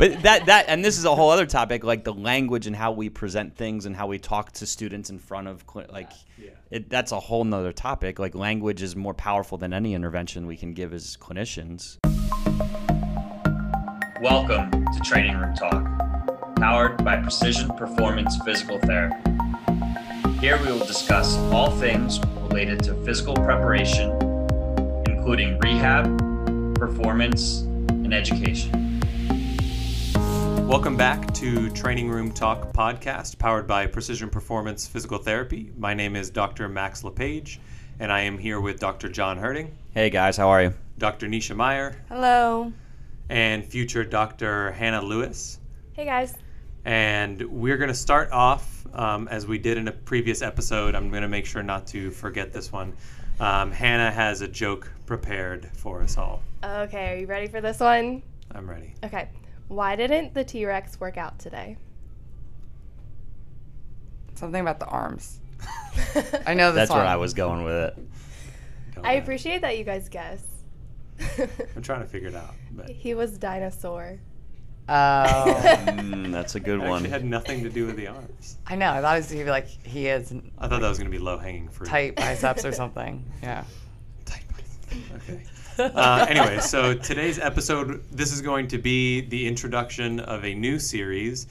But that that and this is a whole other topic, like the language and how we present things and how we talk to students in front of cl- like Yeah. it, that's a whole nother topic. Like language is more powerful than any intervention we can give as clinicians. Welcome to Training Room Talk, powered by Precision Performance Physical Therapy. Here we will discuss all things related to physical preparation, including rehab, performance, and education. Welcome back to Training Room Talk podcast, powered by Precision Performance Physical Therapy. My name is Dr. Max LePage, and I am here with Dr. John Herding, Hey guys, how are you? Dr. Nisha Meyer, Hello. and future Dr. Hannah Lewis. Hey guys. And we're going to start off um, as we did in a previous episode. I'm going to make sure not to forget this one. Um, Hannah has a joke prepared for us all. Okay, are you ready for this one? I'm ready. Okay. Why didn't the T Rex work out today? Something about the arms. I know this That's where. I was going with it. Go I ahead. appreciate that you guys guess. I'm trying to figure it out, but he was dinosaur. Oh. Mm, that's a good actually one. had nothing to do with the arms. I know. I thought it was gonna be like he is I thought that was going to be low hanging fruit. tight biceps or something. Yeah. Tight Okay. Uh, anyway, so today's episode, this is going to be the introduction of a new series,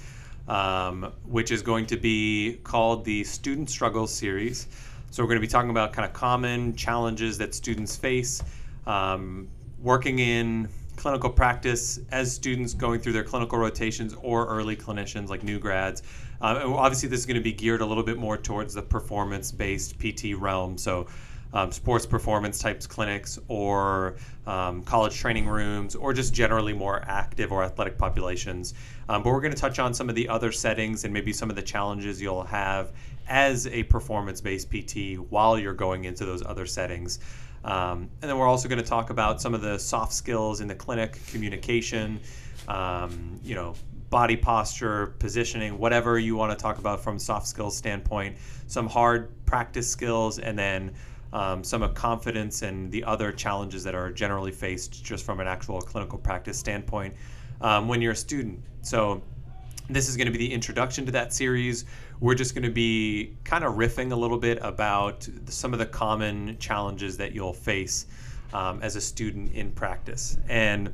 um, which is going to be called the Student Struggles series. So we're going to be talking about kind of common challenges that students face um, working in clinical practice as students going through their clinical rotations or early clinicians like new grads. Um, obviously, this is going to be geared a little bit more towards the performance based PT realm. So, um, sports performance types clinics or um, college training rooms or just generally more active or athletic populations. Um, but we're going to touch on some of the other settings and maybe some of the challenges you'll have as a performance based PT while you're going into those other settings. Um, and then we're also going to talk about some of the soft skills in the clinic, communication, um, you know, body posture, positioning, whatever you want to talk about from soft skills standpoint, some hard practice skills, and then um, some of confidence and the other challenges that are generally faced just from an actual clinical practice standpoint um, when you're a student. So this is going to be the introduction to that series. We're just going to be kind of riffing a little bit about some of the common challenges that you'll face um, as a student in practice. And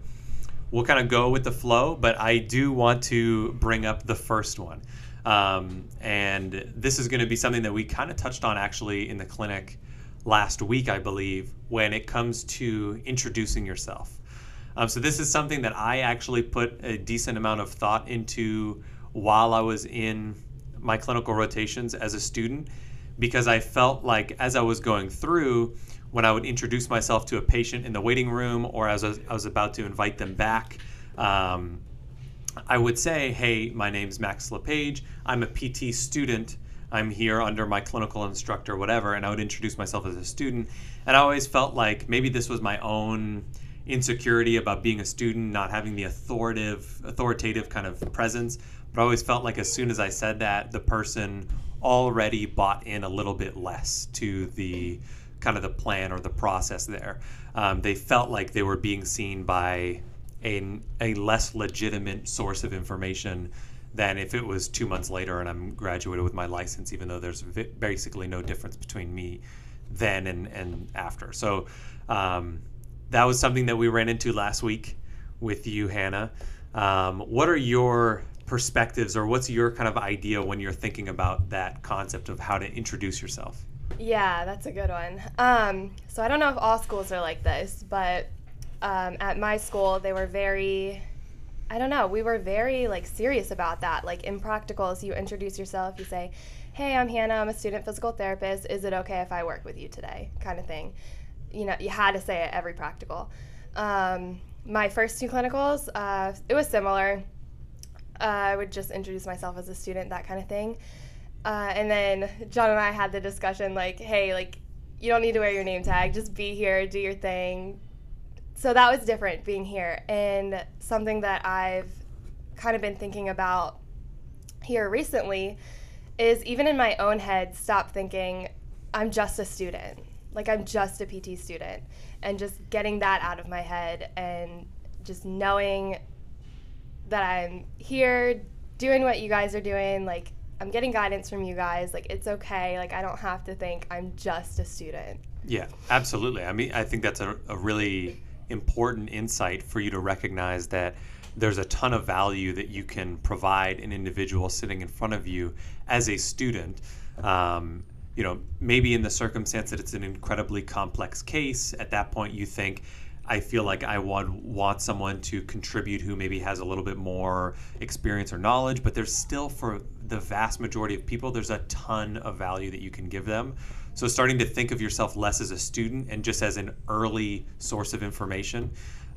we'll kind of go with the flow, but I do want to bring up the first one. Um, and this is going to be something that we kind of touched on actually in the clinic last week, I believe, when it comes to introducing yourself. Um, so this is something that I actually put a decent amount of thought into while I was in my clinical rotations as a student, because I felt like as I was going through, when I would introduce myself to a patient in the waiting room or as I was, I was about to invite them back, um, I would say, "Hey, my name's Max LePage. I'm a PT student. I'm here under my clinical instructor, whatever." And I would introduce myself as a student. And I always felt like maybe this was my own insecurity about being a student, not having the authoritative, authoritative kind of presence. But I always felt like as soon as I said that, the person already bought in a little bit less to the kind of the plan or the process there. Um, they felt like they were being seen by a, a less legitimate source of information than if it was two months later and I'm graduated with my license, even though there's basically no difference between me then and, and after. So um, that was something that we ran into last week with you, Hannah. Um, what are your perspectives or what's your kind of idea when you're thinking about that concept of how to introduce yourself? Yeah, that's a good one. Um, so I don't know if all schools are like this, but um, at my school they were very I don't know, we were very like serious about that. Like in practicals, you introduce yourself, you say, "Hey, I'm Hannah. I'm a student physical therapist. Is it okay if I work with you today?" kind of thing. You know, you had to say it every practical. Um, my first two clinicals, uh, it was similar. Uh, I would just introduce myself as a student, that kind of thing. Uh, and then John and I had the discussion like, hey, like, you don't need to wear your name tag. Just be here, do your thing. So that was different being here. And something that I've kind of been thinking about here recently is even in my own head, stop thinking, I'm just a student. Like, I'm just a PT student. And just getting that out of my head and just knowing that I'm here doing what you guys are doing. Like, I'm getting guidance from you guys. Like, it's okay. Like, I don't have to think I'm just a student. Yeah, absolutely. I mean, I think that's a, a really important insight for you to recognize that there's a ton of value that you can provide an individual sitting in front of you as a student. Um, you know, maybe in the circumstance that it's an incredibly complex case, at that point you think, I feel like I would want someone to contribute who maybe has a little bit more experience or knowledge, but there's still, for the vast majority of people, there's a ton of value that you can give them. So, starting to think of yourself less as a student and just as an early source of information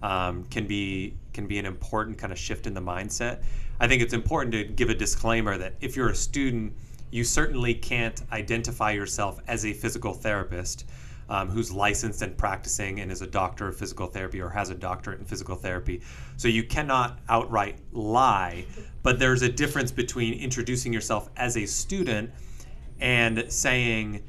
um, can be can be an important kind of shift in the mindset. I think it's important to give a disclaimer that if you're a student, you certainly can't identify yourself as a physical therapist um, who's licensed and practicing and is a doctor of physical therapy or has a doctorate in physical therapy. So you cannot outright lie, but there's a difference between introducing yourself as a student and saying,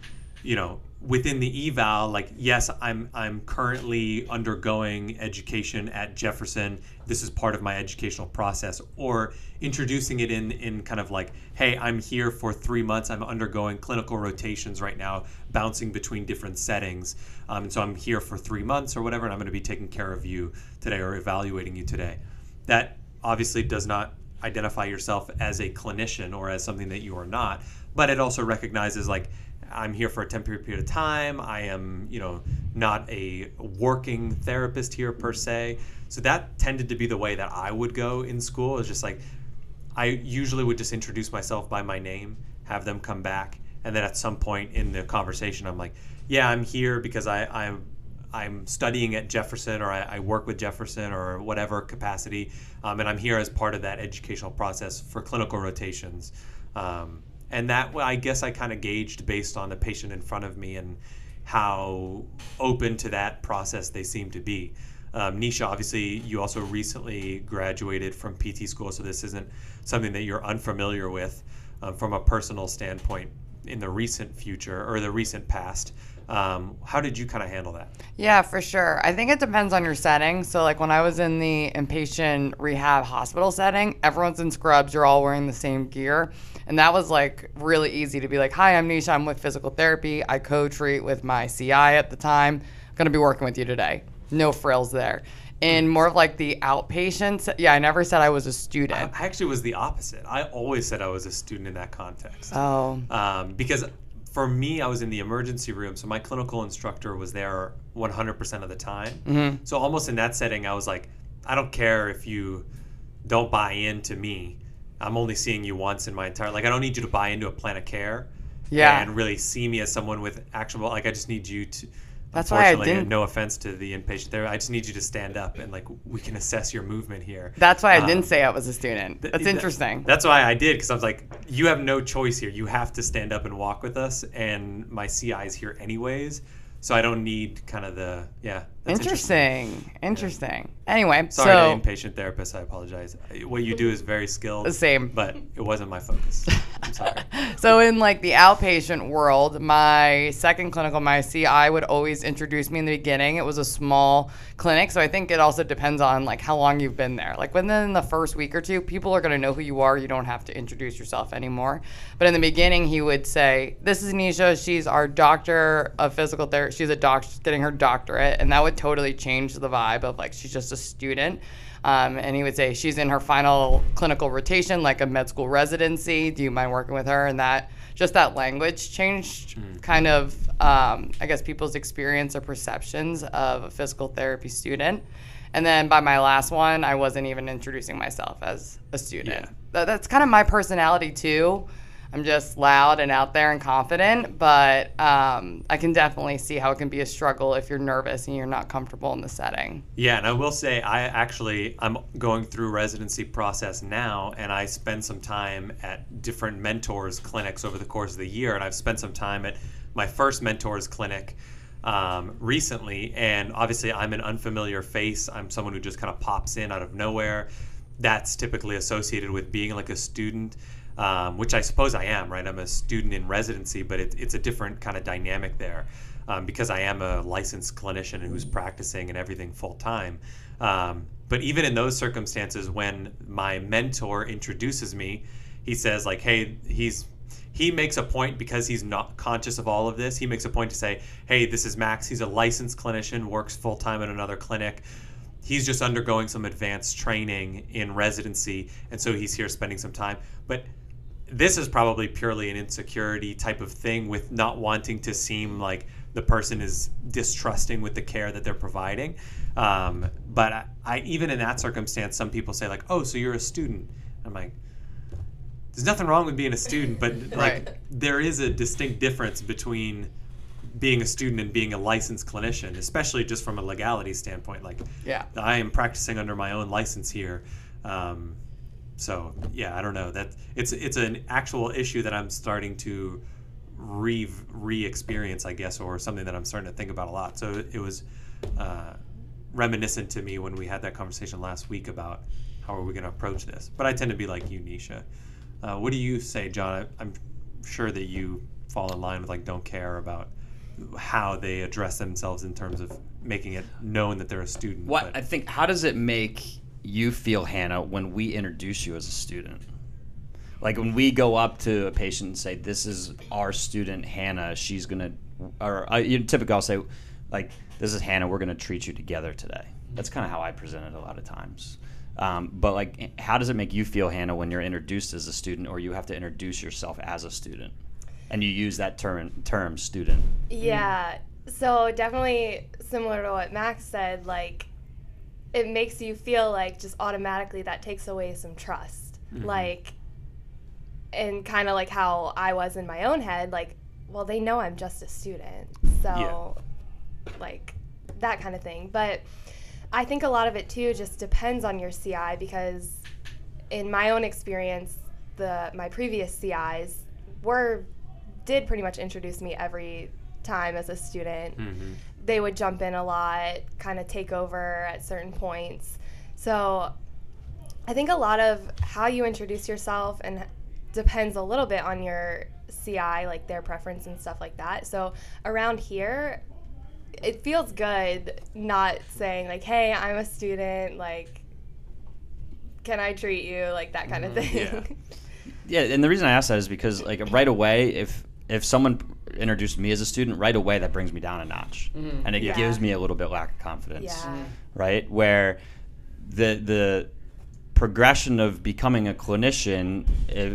you know, within the eval like yes i'm i'm currently undergoing education at jefferson. This is part of my educational process. Or introducing it in in kind of like hey i'm here for three months. I'm undergoing clinical rotations right now bouncing between different settings. Um, and so i'm here for three months or whatever and i'm going to be taking care of you today or evaluating you today. That obviously does not identify yourself as a clinician or as something that you are not but it also recognizes like I'm here for a temporary period of time. I am, you know, not a working therapist here per se. So that tended to be the way that I would go in school. Is just like I usually would just introduce myself by my name, have them come back, and then at some point in the conversation, I'm like, "Yeah, I'm here because I, I'm I'm studying at Jefferson or I, I, work with Jefferson or whatever capacity, um, and I'm here as part of that educational process for clinical rotations. Um, and that I guess I kind of gauged based on the patient in front of me and how open to that process they seem to be. Um, Nisha, obviously, you also recently graduated from PT school, so this isn't something that you're unfamiliar with um, from a personal standpoint in the recent future or the recent past. Um, how did you kind of handle that? Yeah, for sure. I think it depends on your setting. So, like when I was in the inpatient rehab hospital setting, everyone's in scrubs, you're all wearing the same gear. And that was like really easy to be like, hi, I'm Nisha, I'm with physical therapy. I co treat with my CI at the time. I'm going to be working with you today. No frills there. In more of like the outpatients, yeah, I never said I was a student. I actually was the opposite. I always said I was a student in that context. Oh. Um, because for me, I was in the emergency room, so my clinical instructor was there 100% of the time. Mm-hmm. So almost in that setting, I was like, I don't care if you don't buy into me. I'm only seeing you once in my entire like I don't need you to buy into a plan of care. Yeah. And really see me as someone with actionable like I just need you to that's why I didn't. No offense to the inpatient there. I just need you to stand up and like we can assess your movement here. That's why I um, didn't say I was a student. That's th- interesting. That's why I did because I was like, you have no choice here. You have to stand up and walk with us, and my CI is here anyways so I don't need kind of the yeah. Interesting, interesting. interesting. Yeah. Anyway, sorry so, to inpatient therapist. I apologize. What you do is very skilled. The Same, but it wasn't my focus. I'm sorry. so in like the outpatient world, my second clinical, my CI would always introduce me in the beginning. It was a small clinic, so I think it also depends on like how long you've been there. Like within the first week or two, people are going to know who you are. You don't have to introduce yourself anymore. But in the beginning, he would say, "This is Nisha. She's our doctor of physical therapy." she's a doc, getting her doctorate, and that would totally change the vibe of like she's just a student. Um, and he would say she's in her final clinical rotation, like a med school residency. Do you mind working with her? And that just that language changed mm. kind of, um, I guess, people's experience or perceptions of a physical therapy student. And then by my last one, I wasn't even introducing myself as a student. Yeah. That, that's kind of my personality too. I'm just loud and out there and confident, but um, I can definitely see how it can be a struggle if you're nervous and you're not comfortable in the setting. Yeah, and I will say I actually I'm going through residency process now, and I spend some time at different mentors clinics over the course of the year, and I've spent some time at my first mentors clinic. Um, recently, and obviously, I'm an unfamiliar face. I'm someone who just kind of pops in out of nowhere. That's typically associated with being like a student um, which I suppose I am, right? I'm a student in residency, but it, it's a different kind of dynamic there. um, because I am a licensed clinician who's practicing and everything full time. Um, but even in those circumstances, when my mentor introduces me, he says like, "Hey, he's." He makes a point because he's not conscious of all of this. He makes a point to say, "Hey, this is Max. He's a licensed clinician, works full time in another clinic he's just undergoing some advanced training in residency and so he's here spending some time but this is probably purely an insecurity type of thing with not wanting to seem like the person is distrusting with the care that they're providing um, but I, I even in that circumstance some people say like oh so you're a student i'm like there's nothing wrong with being a student but like Right. there is a distinct difference between being a student and being a licensed clinician, especially just from a legality standpoint. Like, Yeah. I am practicing under my own license here. Um, so yeah, I don't know that it's it's an actual issue that I'm starting to re re-experience, I guess, or something that I'm starting to think about a lot. So it was uh, reminiscent to me when we had that conversation last week about how are we going to approach this. But I tend to be like you, Nisha. Uh, what do you say, John? I, I'm sure that you fall in line with like don't care about how they address themselves in terms of making it known that they're a student. What but- I think, how does it make you feel, Hannah, when we introduce you as a student? Like when we go up to a patient and say, "This is our student, Hannah. She's gonna," or uh, typically I'll say, "Like this is Hannah. We're gonna treat you together today." That's kind of how I present it a lot of times. Um, but like, how does it make you feel, Hannah, when you're introduced as a student, or you have to introduce yourself as a student, and you use that term, term, student? Yeah. So definitely similar to what Max said, like it makes you feel like just automatically that takes away some trust. Like and kind of like how I was in my own head, like, well, they know I'm just a student. So like that kind of thing. But I think a lot of it too just depends on your CI because in my own experience, the my previous CIs were did pretty much introduce me every time as a student. Mhm. They would jump in a lot, kind of take over at certain points. So I think a lot of how you introduce yourself and depends a little bit on your CI, like their preference and stuff like that. So around here, it feels good not saying like, "Hey, I'm a student," like, "Can I treat you?" like that kind of mm-hmm. thing. yeah. Yeah, and the reason I ask that is because like right away, if if someone introduced me as a student, right away that brings me down a notch, mm-hmm. and it Yeah. gives me a little bit lack of confidence. Yeah. Mm-hmm. Right, where the the progression of becoming a clinician,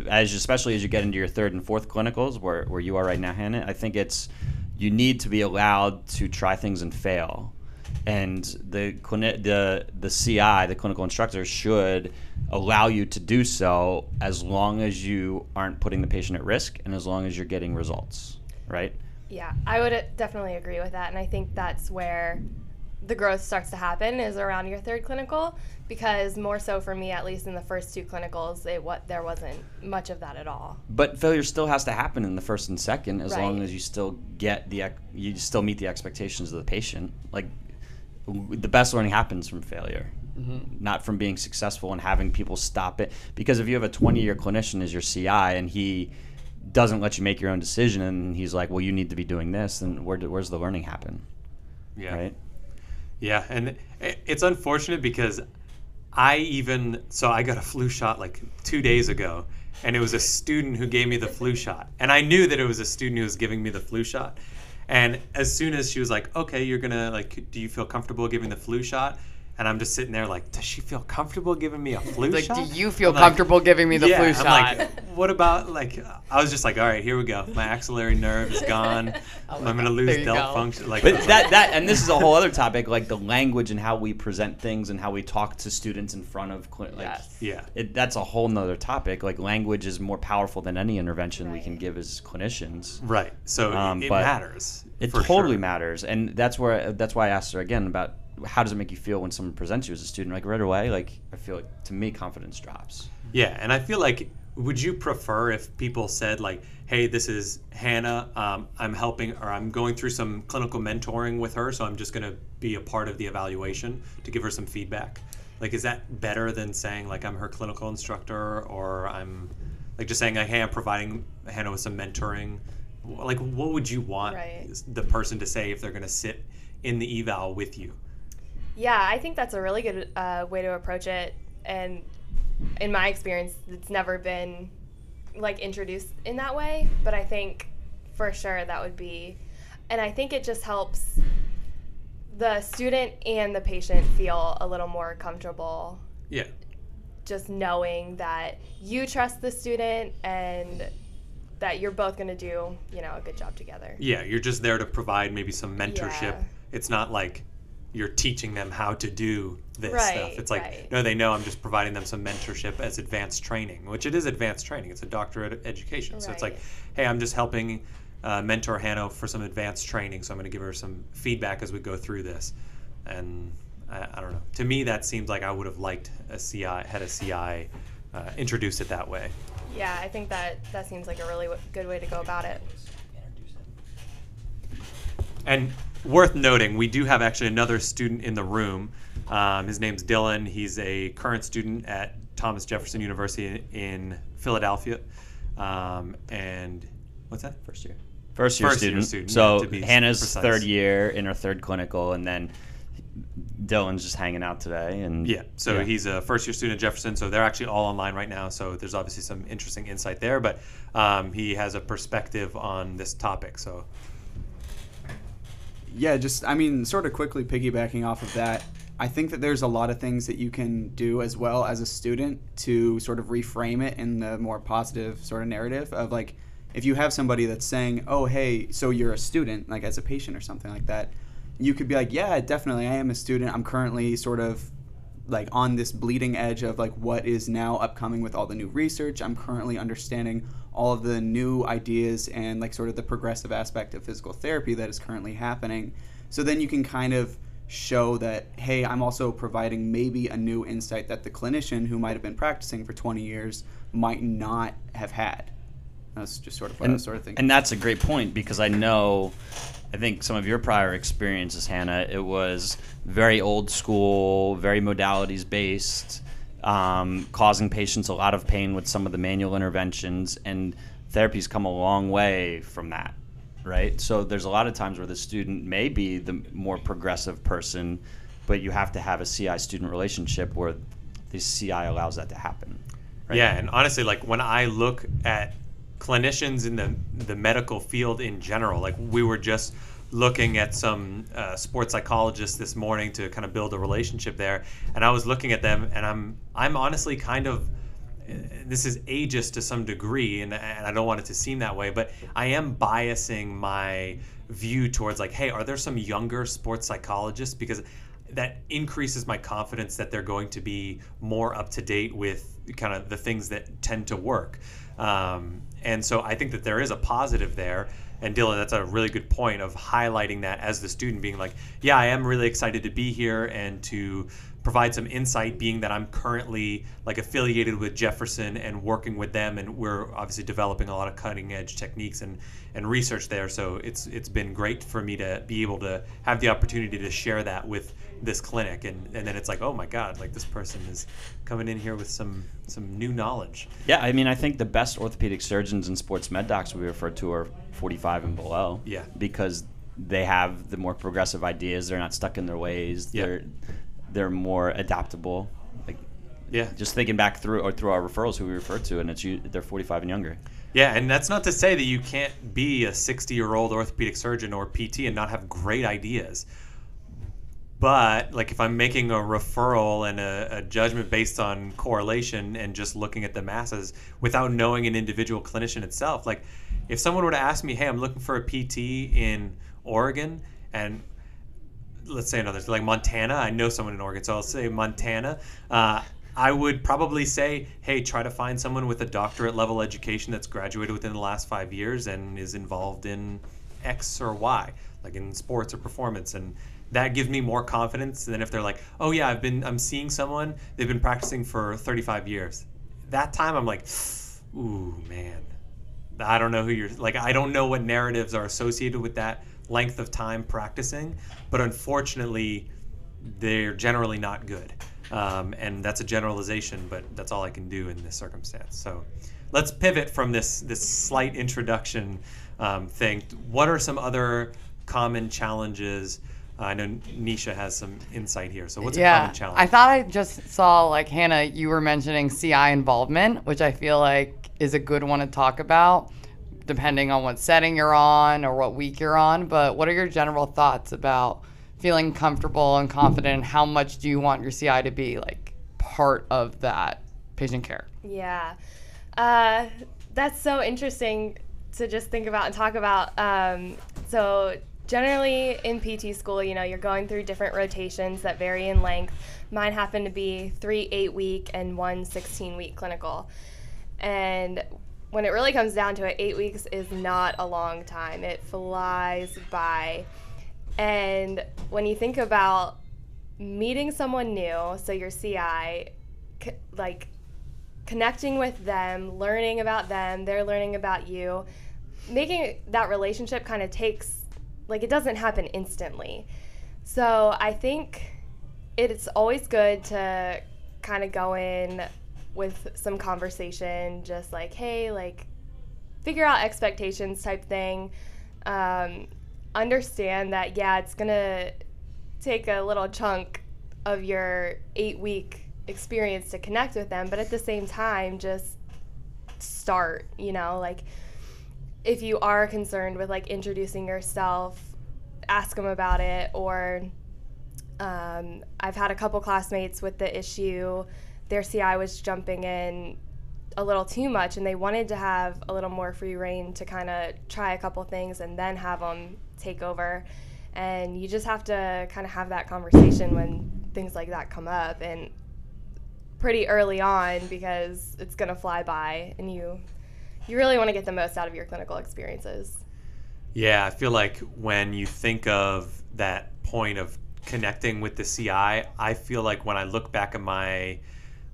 as especially as you get into your third and fourth clinicals, where where you are right now, Hannah, I think it's you need to be allowed to try things and fail and the clini- the the CI, the clinical instructor, should allow you to do so as long as you aren't putting the patient at risk and as long as you're getting results, right? Yeah, I would uh, definitely agree with that, and I think that's where the growth starts to happen is around your third clinical because more so for me at least in the first two clinicals it what there wasn't much of that at all But failure still has to happen in the first and second as long as you still get the you still meet the expectations of the patient. Like the best learning happens from failure. Mm-hmm. Not from being successful and having people stop it. Because if you have a 20 year clinician as your CI and he doesn't let you make your own decision and he's like, well, you need to be doing this, then where do, where's the learning happen? Yeah. Right? Yeah, and it's unfortunate because I even so I got a flu shot like two days ago, and it was a student who gave me the flu shot, and I knew that it was a student who was giving me the flu shot, and as soon as she was like, "Okay, you're gonna like, do you feel comfortable giving the flu shot?" And I'm just sitting there like, "Does she feel comfortable giving me a flu Like, shot?" do you feel I'm like, comfortable giving me the yeah, flu I'm shot? like, what about like? I was just like, all right, here we go. My axillary nerve is gone. I'm gonna lose There delt go. function. Like But that that and this is a whole other topic, like the language and how we present things and how we talk to students in front of cli- like Yes. yeah. it, that's a whole nother topic. Like language is more powerful than any intervention we can give as clinicians. Right. So it- Um, it, but matters. It totally sure. matters, and that's where that's why I asked her again about how does it make you feel when someone presents you as a student? Like right away, like I feel like to me confidence drops. Yeah, and I feel like would you prefer if people said like, "Hey, this is Hannah. Um, I'm helping, or I'm going through some clinical mentoring with her, so I'm just gonna be a part of the evaluation to give her some feedback." Like, is that better than saying like I'm her clinical instructor, or I'm like just saying like, "Hey, I'm providing Hannah with some mentoring." like what would you want Right. the person to say if they're going to sit in the eval with you? Yeah, I think that's a really good uh, way to approach it. And in my experience, it's never been like introduced in that way. But I think for sure that would be, and I think it just helps the student and the patient feel a little more comfortable Yeah. just knowing that you trust the student and that you're both going to do, you know, a good job together. Yeah, you're just there to provide maybe some mentorship. Yeah. It's not like you're teaching them how to do this stuff. It's like right. no, they know I'm just providing them some mentorship as advanced training, which it is advanced training. It's a doctorate education. So it's like, hey, I'm just helping uh, mentor Hannah for some advanced training. So I'm going to give her some feedback as we go through this. And I, I don't know. To me, that seems like I would have liked a CI had a CI uh, introduce it that way. Yeah, I think that that seems like a really w- good way to go about it. And worth noting, we do have actually another student in the room. Um, his name's Dylan. He's a current student at Thomas Jefferson University in Philadelphia. Um, and what's that? First year. First year First year student. student, so yeah, Hannah's precise. third year in her third clinical, and then Dylan's just hanging out today. And Yeah, so yeah. he's a first year student at Jefferson, so they're actually all online right now. So there's obviously some interesting insight there, but um, he has a perspective on this topic. So Yeah, just I mean, sort of quickly piggybacking off of that, I think that there's a lot of things that you can do as well as a student to sort of reframe it in the more positive sort of narrative of like if you have somebody that's saying, "Oh, hey, so you're a student," like as a patient or something like that, you could be like, "Yeah, definitely, I am a student. I'm currently sort of like on this bleeding edge of like what is now upcoming with all the new research. I'm currently understanding all of the new ideas and like sort of the progressive aspect of physical therapy that is currently happening. So then you can kind of show that hey, I'm also providing maybe a new insight that the clinician who might have been practicing for 20 years might not have had. That's just sort of what I and, was sort of thinking. and that's a great point because I know, I think some of your prior experiences, Hannah, it was very old school, very modalities based, um, causing patients a lot of pain with some of the manual interventions, and therapy's come a long way from that, right? So there's a lot of times where the student may be the more progressive person, but you have to have a CI student relationship where the CI allows that to happen. Right? Yeah, and honestly, like when I look at clinicians in the the medical field in general, like we were just looking at some uh, sports psychologists this morning to kind of build a relationship there, and I was looking at them, and I'm I'm honestly kind of uh, this is ageist to some degree, and, and I don't want it to seem that way, but I am biasing my view towards like, hey, are there some younger sports psychologists? Because that increases my confidence that they're going to be more up to date with kind of the things that tend to work. Um, and so I think that there is a positive there. And Dylan, that's a really good point of highlighting that as the student being like, yeah, I am really excited to be here and to provide some insight being that I'm currently like affiliated with Jefferson and working with them and we're obviously developing a lot of cutting edge techniques and, and research there. So it's it's been great for me to be able to have the opportunity to share that with this clinic. And, and then it's like oh my god like this person is coming in here with some some new knowledge. Yeah, I mean, I think the best orthopedic surgeons and sports med docs we refer to are 45 and below. Yeah. Because they have the more progressive ideas. They're not stuck in their ways. Yeah. They're they're more adaptable. Like yeah just thinking back through or through our referrals who we refer to, and it's you, they're 45 and younger. Yeah, and that's not to say that you can't be a 60 year old orthopedic surgeon or PT and not have great ideas. But, like, if I'm making a referral and a, a judgment based on correlation and just looking at the masses without knowing an individual clinician itself, like, if someone were to ask me, hey, I'm looking for a PT in Oregon, and let's say another like Montana. I know someone in Oregon, so I'll say Montana. Uh, I would probably say, hey, try to find someone with a doctorate level education that's graduated within the last five years and is involved in X or Y, like in sports or performance, and that gives me more confidence than if they're like, oh yeah, I've been I'm seeing someone they've been practicing for 35 years. That time I'm like, ooh man, I don't know who you're like. I don't know what narratives are associated with that length of time practicing, but unfortunately, they're generally not good. Um, and that's a generalization, but that's all I can do in this circumstance. So let's pivot from this this slight introduction um, thing. What are some other common challenges? Uh, I know Nisha has some insight here. So what's a yeah, common challenge? I thought I just saw like Hannah, you were mentioning CI involvement, which I feel like is a good one to talk about, depending on what setting you're on or what week you're on. But what are your general thoughts about feeling comfortable and confident? And how much do you want your CI to be like part of that patient care? Yeah. Uh, that's so interesting to just think about and talk about. Um, so, generally in PT school, you know, you're going through different rotations that vary in length. Mine happened to be three eight week and one 16 week clinical. And when it really comes down to it, eight weeks is not a long time, it flies by. And when you think about meeting someone new, so your CI, like connecting with them, learning about them, they're learning about you, making that relationship kind of takes like it doesn't happen instantly. So I think it's always good to kind of go in with some conversation, just like, hey, like, figure out expectations type thing. Um, understand that, yeah, it's gonna take a little chunk of your eight week experience to connect with them, but at the same time, just start, you know, like, if you are concerned with like introducing yourself, ask them about it. Or um, I've had a couple classmates with the issue, their CI was jumping in a little too much, and they wanted to have a little more free reign to kind of try a couple things and then have them take over. And you just have to kind of have that conversation when things like that come up, and pretty early on because it's gonna fly by, and you you really want to get the most out of your clinical experiences. Yeah, I feel like when you think of that point of connecting with the CI, I feel like when I look back at my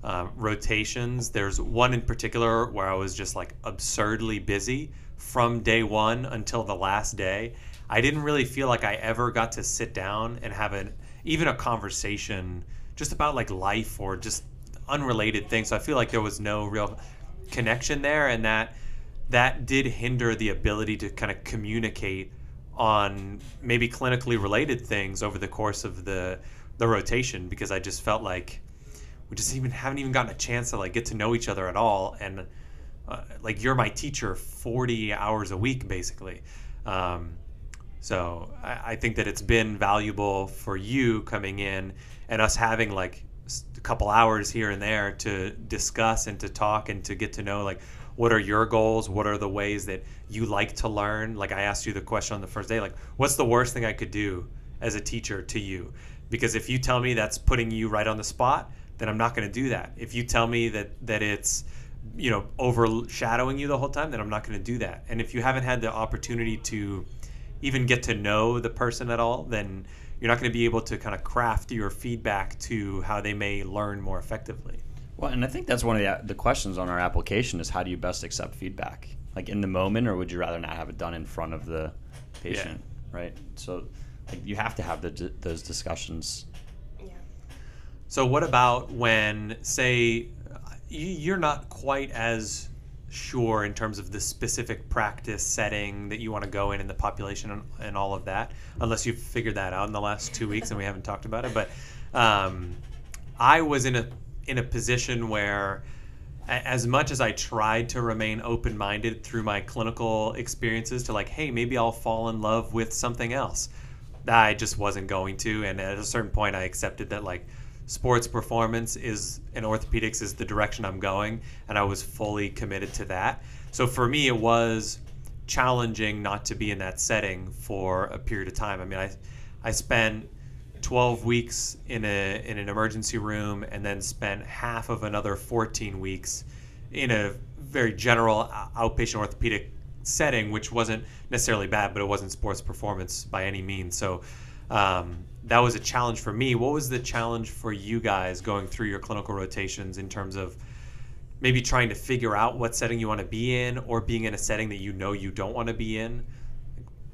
uh, rotations, there's one in particular where I was just like absurdly busy from day one until the last day. I didn't really feel like I ever got to sit down and have an even a conversation just about like life or just unrelated things. So I feel like there was no real connection there, and that that did hinder the ability to kind of communicate on maybe clinically related things over the course of the the rotation because I just felt like we just even haven't even gotten a chance to like get to know each other at all. And uh, like you're my teacher 40 hours a week basically. Um, so I, I think that it's been valuable for you coming in and us having like a couple hours here and there to discuss and to talk and to get to know like what are your goals? What are the ways that you like to learn? Like i asked you the question on the first day like what's the worst thing i could do as a teacher to you? Because if you tell me that's putting you right on the spot then i'm not going to do that if you tell me that that it's you know overshadowing you the whole time then i'm not going to do that and if you haven't had the opportunity to even get to know the person at all then you're not going to be able to kind of craft your feedback to how they may learn more effectively Well, and I think that's one of the, the questions on our application is how do you best accept feedback? Like in the moment, or would you rather not have it done in front of the patient? Right. So, like you have to have the, those discussions. So what about when, say, you're not quite as sure in terms of the specific practice setting that you want to go in and the population and, and all of that, unless you've figured that out in the last two weeks and we haven't talked about it. But um, I was in a in a position where, as much as I tried to remain open minded through my clinical experiences, to like, hey, maybe I'll fall in love with something else. I just wasn't going to, and at a certain point, I accepted that like sports performance is and orthopedics is the direction I'm going, and I was fully committed to that. So for me, it was challenging not to be in that setting for a period of time. I mean, I I spent 12 weeks in a in an emergency room, and then spent half of another 14 weeks in a very general outpatient orthopedic setting, which wasn't necessarily bad, but it wasn't sports performance by any means. So um, that was a challenge for me. What was the challenge for you guys going through your clinical rotations in terms of maybe trying to figure out what setting you want to be in, or being in a setting that you know you don't want to be in?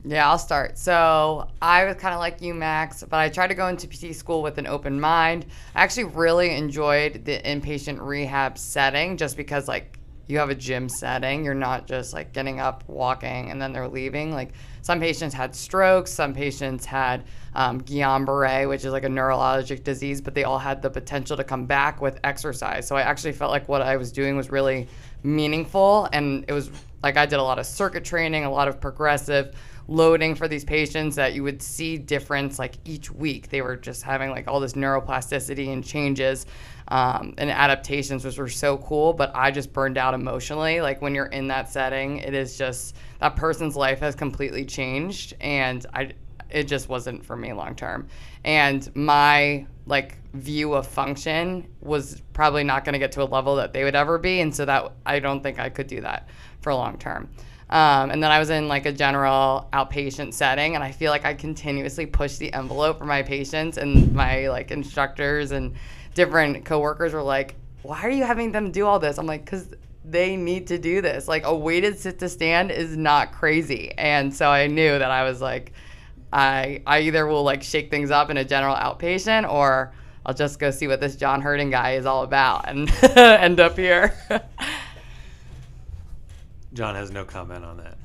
Yeah, I'll start. So I was kind of like you, Max, but I tried to go into PT school with an open mind. I actually really enjoyed the inpatient rehab setting just because, like, you have a gym setting. You're not just like getting up, walking, and then they're leaving. Like, some patients had strokes, some patients had um, Guillain Barre, which is like a neurologic disease, but they all had the potential to come back with exercise. So I actually felt like what I was doing was really meaningful. And it was like I did a lot of circuit training, a lot of progressive loading for these patients that you would see difference like each week. They were just having like all this neuroplasticity and changes um, and adaptations, which were so cool. But I just burned out emotionally. Like when you're in that setting, it is just that person's life has completely changed, and I it just wasn't for me long term. And my like view of function was probably not going to get to a level that they would ever be, and so that I don't think I could do that for long term. Um, and then I was in like a general outpatient setting, and I feel like I continuously push the envelope for my patients, and my like instructors and different coworkers were like, "Why are you having them do all this?" I'm like, "Cause they need to do this. Like a weighted sit to stand is not crazy." And so I knew that I was like, I I either will like shake things up in a general outpatient, or I'll just go see what this John Hurden guy is all about and end up here. John has no comment on that.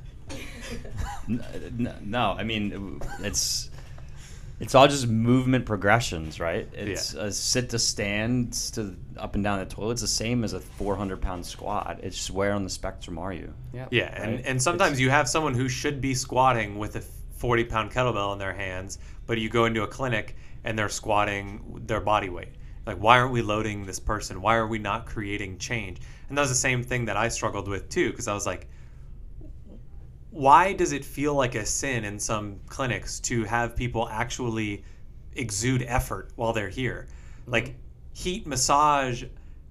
N- n- no, I mean it's it's all just movement progressions, right? It's a sit to stand to up and down the toilet. It's the same as a 400 pound squat. It's just where on the spectrum are you? Yep. Yeah, and, and sometimes It's- you have someone who should be squatting with a 40 pound kettlebell in their hands, but you go into a clinic and they're squatting their body weight. Like, why aren't we loading this person? Why are we not creating change? And that was the same thing that I struggled with too, because I was like, why does it feel like a sin in some clinics to have people actually exude effort while they're here? Like heat massage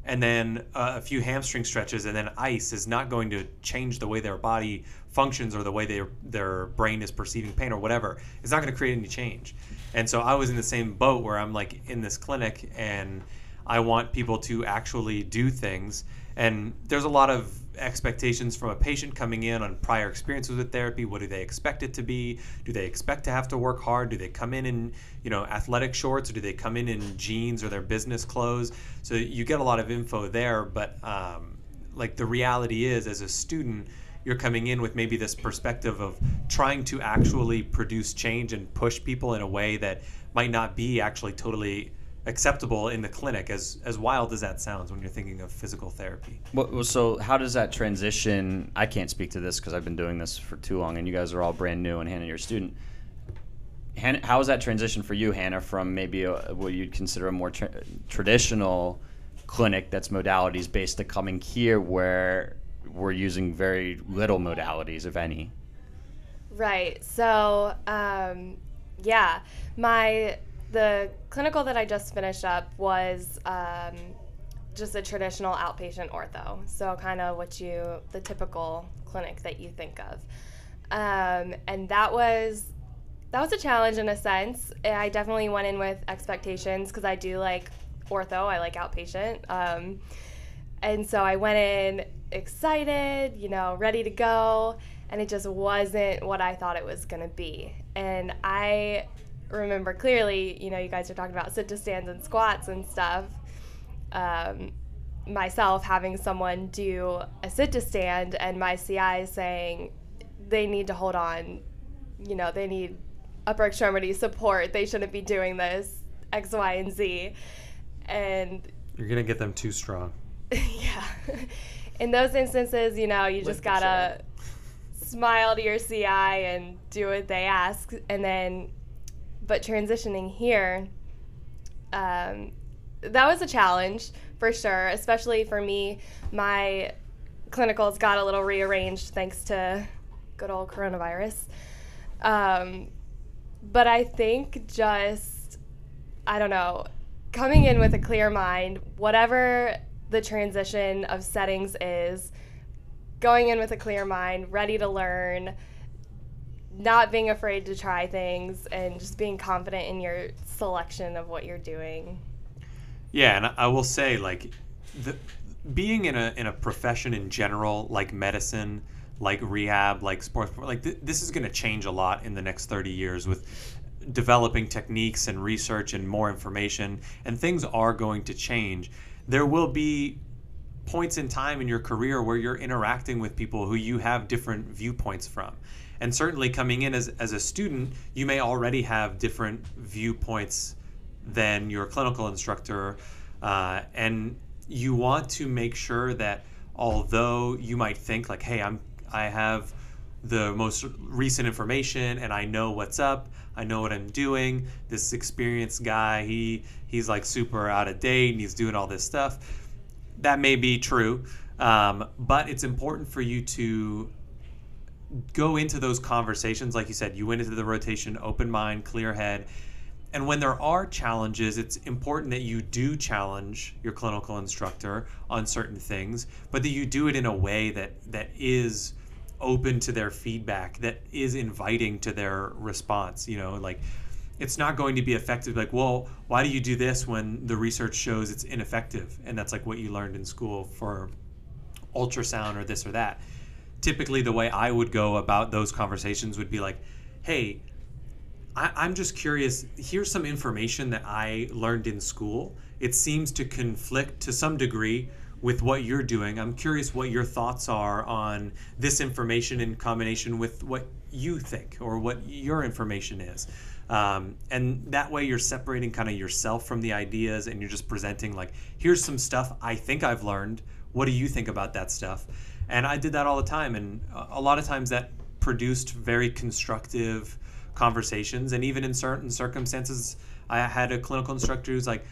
and then uh, a few hamstring stretches and then ice is not going to change the way their body functions or the way their their brain is perceiving pain or whatever. It's not going to create any change. And so I was in the same boat where I'm like in this clinic and I want people to actually do things. And there's a lot of expectations from a patient coming in on prior experiences with therapy. What do they expect it to be? Do they expect to have to work hard? Do they come in in you know athletic shorts or do they come in in jeans or their business clothes? So you get a lot of info there, but um, like the reality is, as a student, you're coming in with maybe this perspective of trying to actually produce change and push people in a way that might not be actually totally acceptable in the clinic as as wild as that sounds when you're thinking of physical therapy Well, well, so how does that transition? I can't speak to this because I've been doing this for too long, and you guys are all brand new, and Hannah, you're a student. Hannah, how is that transition for you, Hannah, from maybe a, what you'd consider a more tra- traditional clinic that's modalities based to coming here where we're using very little modalities, if any? Right. So, um, yeah, my the clinical that I just finished up was um, just a traditional outpatient ortho. So, kind of what you the typical clinic that you think of, um, and that was that was a challenge in a sense. I definitely went in with expectations because I do like ortho. I like outpatient. Um, and so I went in excited, you know, ready to go, and it just wasn't what I thought it was going to be. And I remember clearly, you know, you guys are talking about sit to stands and squats and stuff. Um, myself having someone do a sit to stand and my CI saying they need to hold on, you know, they need upper extremity support. They shouldn't be doing this X, Y, and Z. And you're gonna get them too strong yeah. In those instances, you know, you just Lift the gotta smile to your CI and do what they ask. And then, but transitioning here, um, that was a challenge for sure, especially for me. My clinicals got a little rearranged thanks to good old coronavirus. Um, but I think just, I don't know, coming in with a clear mind, whatever the transition of settings is, going in with a clear mind, ready to learn, not being afraid to try things, and just being confident in your selection of what you're doing. Yeah, and I- will say, like, the, being in a in a profession in general, like medicine, like rehab, like sports. Like th- this is going to change a lot in the next 30 years with developing techniques and research and more information, and things are going to change. There will be points in time in your career where you're interacting with people who you have different viewpoints from. And certainly coming in as, as a student, you may already have different viewpoints than your clinical instructor. Uh, and you want to make sure that although you might think like, hey, I'm I have the most recent information and I know what's up. I know what I'm doing. This experienced guy, he he's like super out of date and he's doing all this stuff. That may be true, um, but it's important for you to go into those conversations. Like you said, you went into the rotation, open mind, clear head. And when there are challenges, it's important that you do challenge your clinical instructor on certain things, but that you do it in a way that that is open to their feedback, that is inviting to their response. You know, like it's not going to be effective. Like, well, why do you do this when the research shows it's ineffective? And that's like what you learned in school for ultrasound or this or that. Typically, the way I would go about those conversations would be like, hey, I, am just curious. Here's some information that I learned in school. It seems to conflict to some degree with what you're doing. I'm curious what your thoughts are on this information in combination with what you think or what your information is. Um, and that way you're separating kind of yourself from the ideas and you're just presenting, like, here's some stuff I think I've learned. What do you think about that stuff? And I did that all the time. And a lot of times that produced very constructive conversations. And even in certain circumstances, I had a clinical instructor who's like,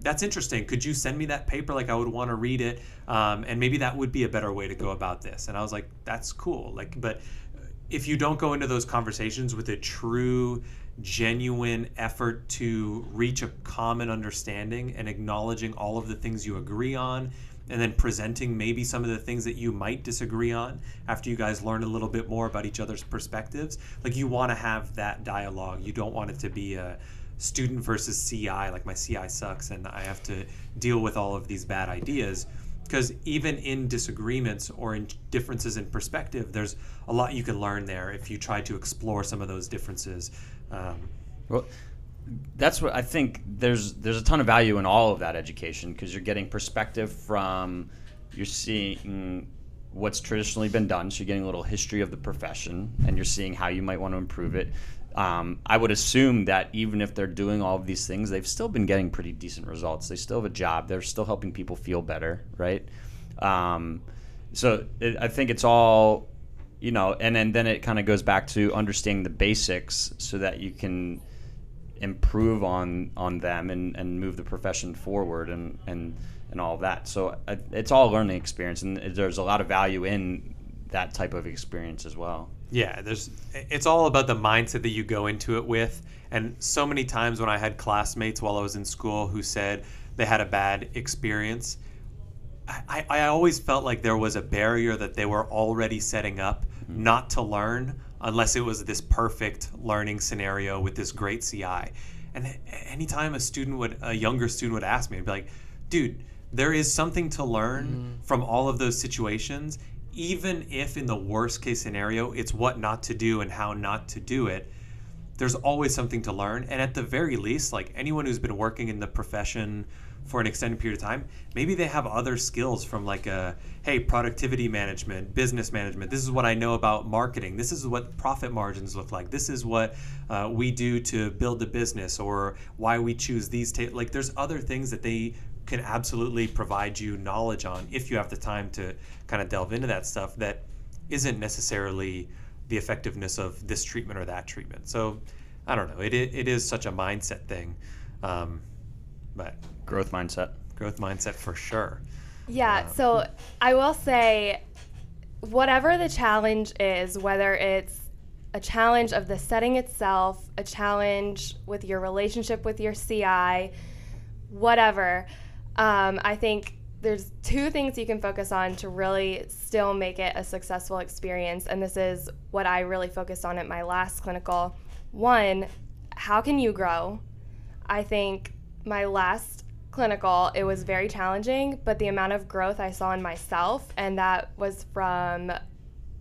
that's interesting. Could you send me that paper? Like, I would want to read it. Um, and maybe that would be a better way to go about this. And I was like, that's cool. Like, but if you don't go into those conversations with a true, genuine effort to reach a common understanding and acknowledging all of the things you agree on and then presenting maybe some of the things that you might disagree on after you guys learn a little bit more about each other's perspectives. Like you want to have that dialogue. You don't want it to be a student versus CI, like my CI sucks and I have to deal with all of these bad ideas. Because even in disagreements or in differences in perspective, there's a lot you can learn there if you try to explore some of those differences. Um, well, that's what I think. There's there's a ton of value in all of that education because you're getting perspective from, you're seeing what's traditionally been done. So you're getting a little history of the profession, and you're seeing how you might want to improve it. Um, I would assume that even if they're doing all of these things, they've still been getting pretty decent results. They still have a job. They're still helping people feel better, right? Um, so it, I think it's all, you know, and then then it kind of goes back to understanding the basics so that you can improve on on them and, and move the profession forward and and and all of that. So uh, it's all a learning experience, and there's a lot of value in that type of experience as well. Yeah, there's it's all about the mindset that you go into it with. And so many times when I had classmates while I was in school who said they had a bad experience, I, I always felt like there was a barrier that they were already setting up mm-hmm. not to learn unless it was this perfect learning scenario with this great CI. And anytime a student would, a younger student would ask me, I'd be like, dude, there is something to learn mm. from all of those situations, even if in the worst case scenario, it's what not to do and how not to do it. There's always something to learn. And at the very least, like anyone who's been working in the profession for an extended period of time, maybe they have other skills from like a hey, productivity management, business management. This is what I know about marketing. This is what profit margins look like. This is what uh, we do to build a business or why we choose these. Ta- like, there's other things that they can absolutely provide you knowledge on if you have the time to kind of delve into that stuff that isn't necessarily the effectiveness of this treatment or that treatment. So, I don't know. It, it is such a mindset thing. Um, but growth mindset. Growth mindset for sure. Yeah, so I will say whatever the challenge is, whether it's a challenge of the setting itself, a challenge with your relationship with your CI, whatever, um, I think there's two things you can focus on to really still make it a successful experience. And this is what I really focused on at my last clinical. One, how can you grow? I think my last clinical, it was very challenging, but the amount of growth I saw in myself, and that was from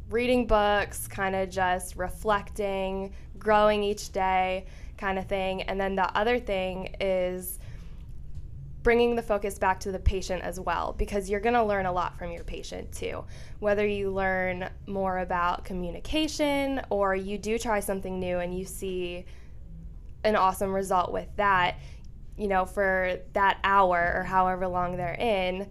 reading books, kind of just reflecting, growing each day, kind of thing. And then the other thing is bringing the focus back to the patient as well because you're going to learn a lot from your patient too. Whether you learn more about communication or you do try something new and you see an awesome result with that, you know, for that hour or however long they're in,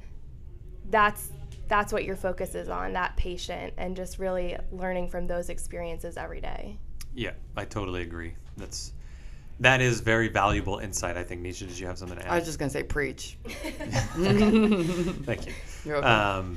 that's that's what your focus is on, that patient and just really learning from those experiences every day. Yeah, I totally agree. That's that is very valuable insight. I think Nisha, did you have something to add? I was just gonna say preach. Thank you. You're okay. Um,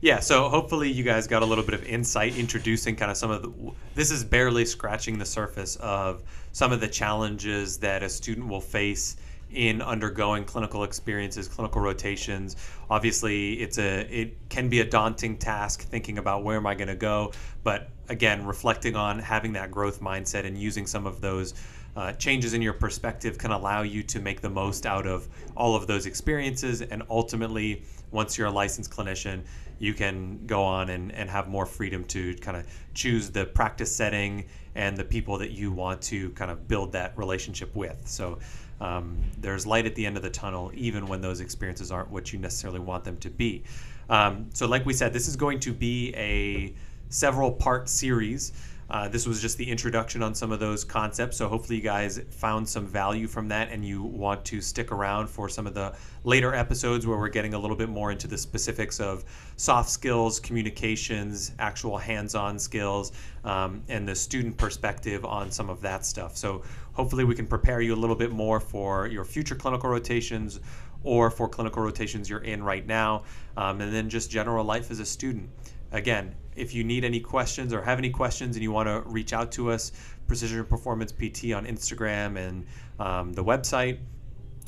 yeah, so hopefully you guys got a little bit of insight introducing kind of some of the. This is barely scratching the surface of some of the challenges that a student will face in undergoing clinical experiences, clinical rotations. Obviously, it's a it can be a daunting task thinking about where am I going to go, but again, reflecting on having that growth mindset and using some of those uh, changes in your perspective can allow you to make the most out of all of those experiences. And ultimately, once you're a licensed clinician, you can go on and, and have more freedom to kind of choose the practice setting and the people that you want to kind of build that relationship with. So um, there's light at the end of the tunnel, even when those experiences aren't what you necessarily want them to be. Um, so, like we said, this is going to be a several part series. Uh, this was just the introduction on some of those concepts. So hopefully you guys found some value from that and you want to stick around for some of the later episodes where we're getting a little bit more into the specifics of soft skills, communications, actual hands-on skills, um, and the student perspective on some of that stuff. So hopefully we can prepare you a little bit more for your future clinical rotations or for clinical rotations you're in right now, um, and then just general life as a student. Again, if you need any questions or have any questions and you want to reach out to us, Precision Performance PT on Instagram and um, the website.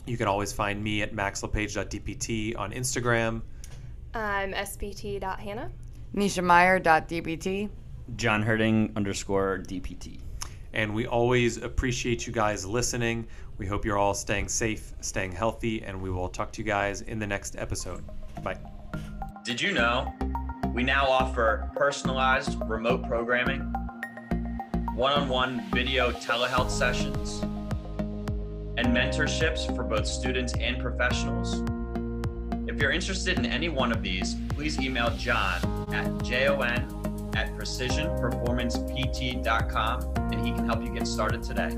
You can always find me at maxlepage.dpt on Instagram. I'm spt.hannah. NishaMeyer.dpt. John Herding underscore DPT. And we always appreciate you guys listening. We hope you're all staying safe, staying healthy, and we will talk to you guys in the next episode. Bye. Did you know we now offer personalized remote programming, one on one video telehealth sessions, and mentorships for both students and professionals? If you're interested in any one of these, please email John at jon at precisionperformancept.com and he can help you get started today.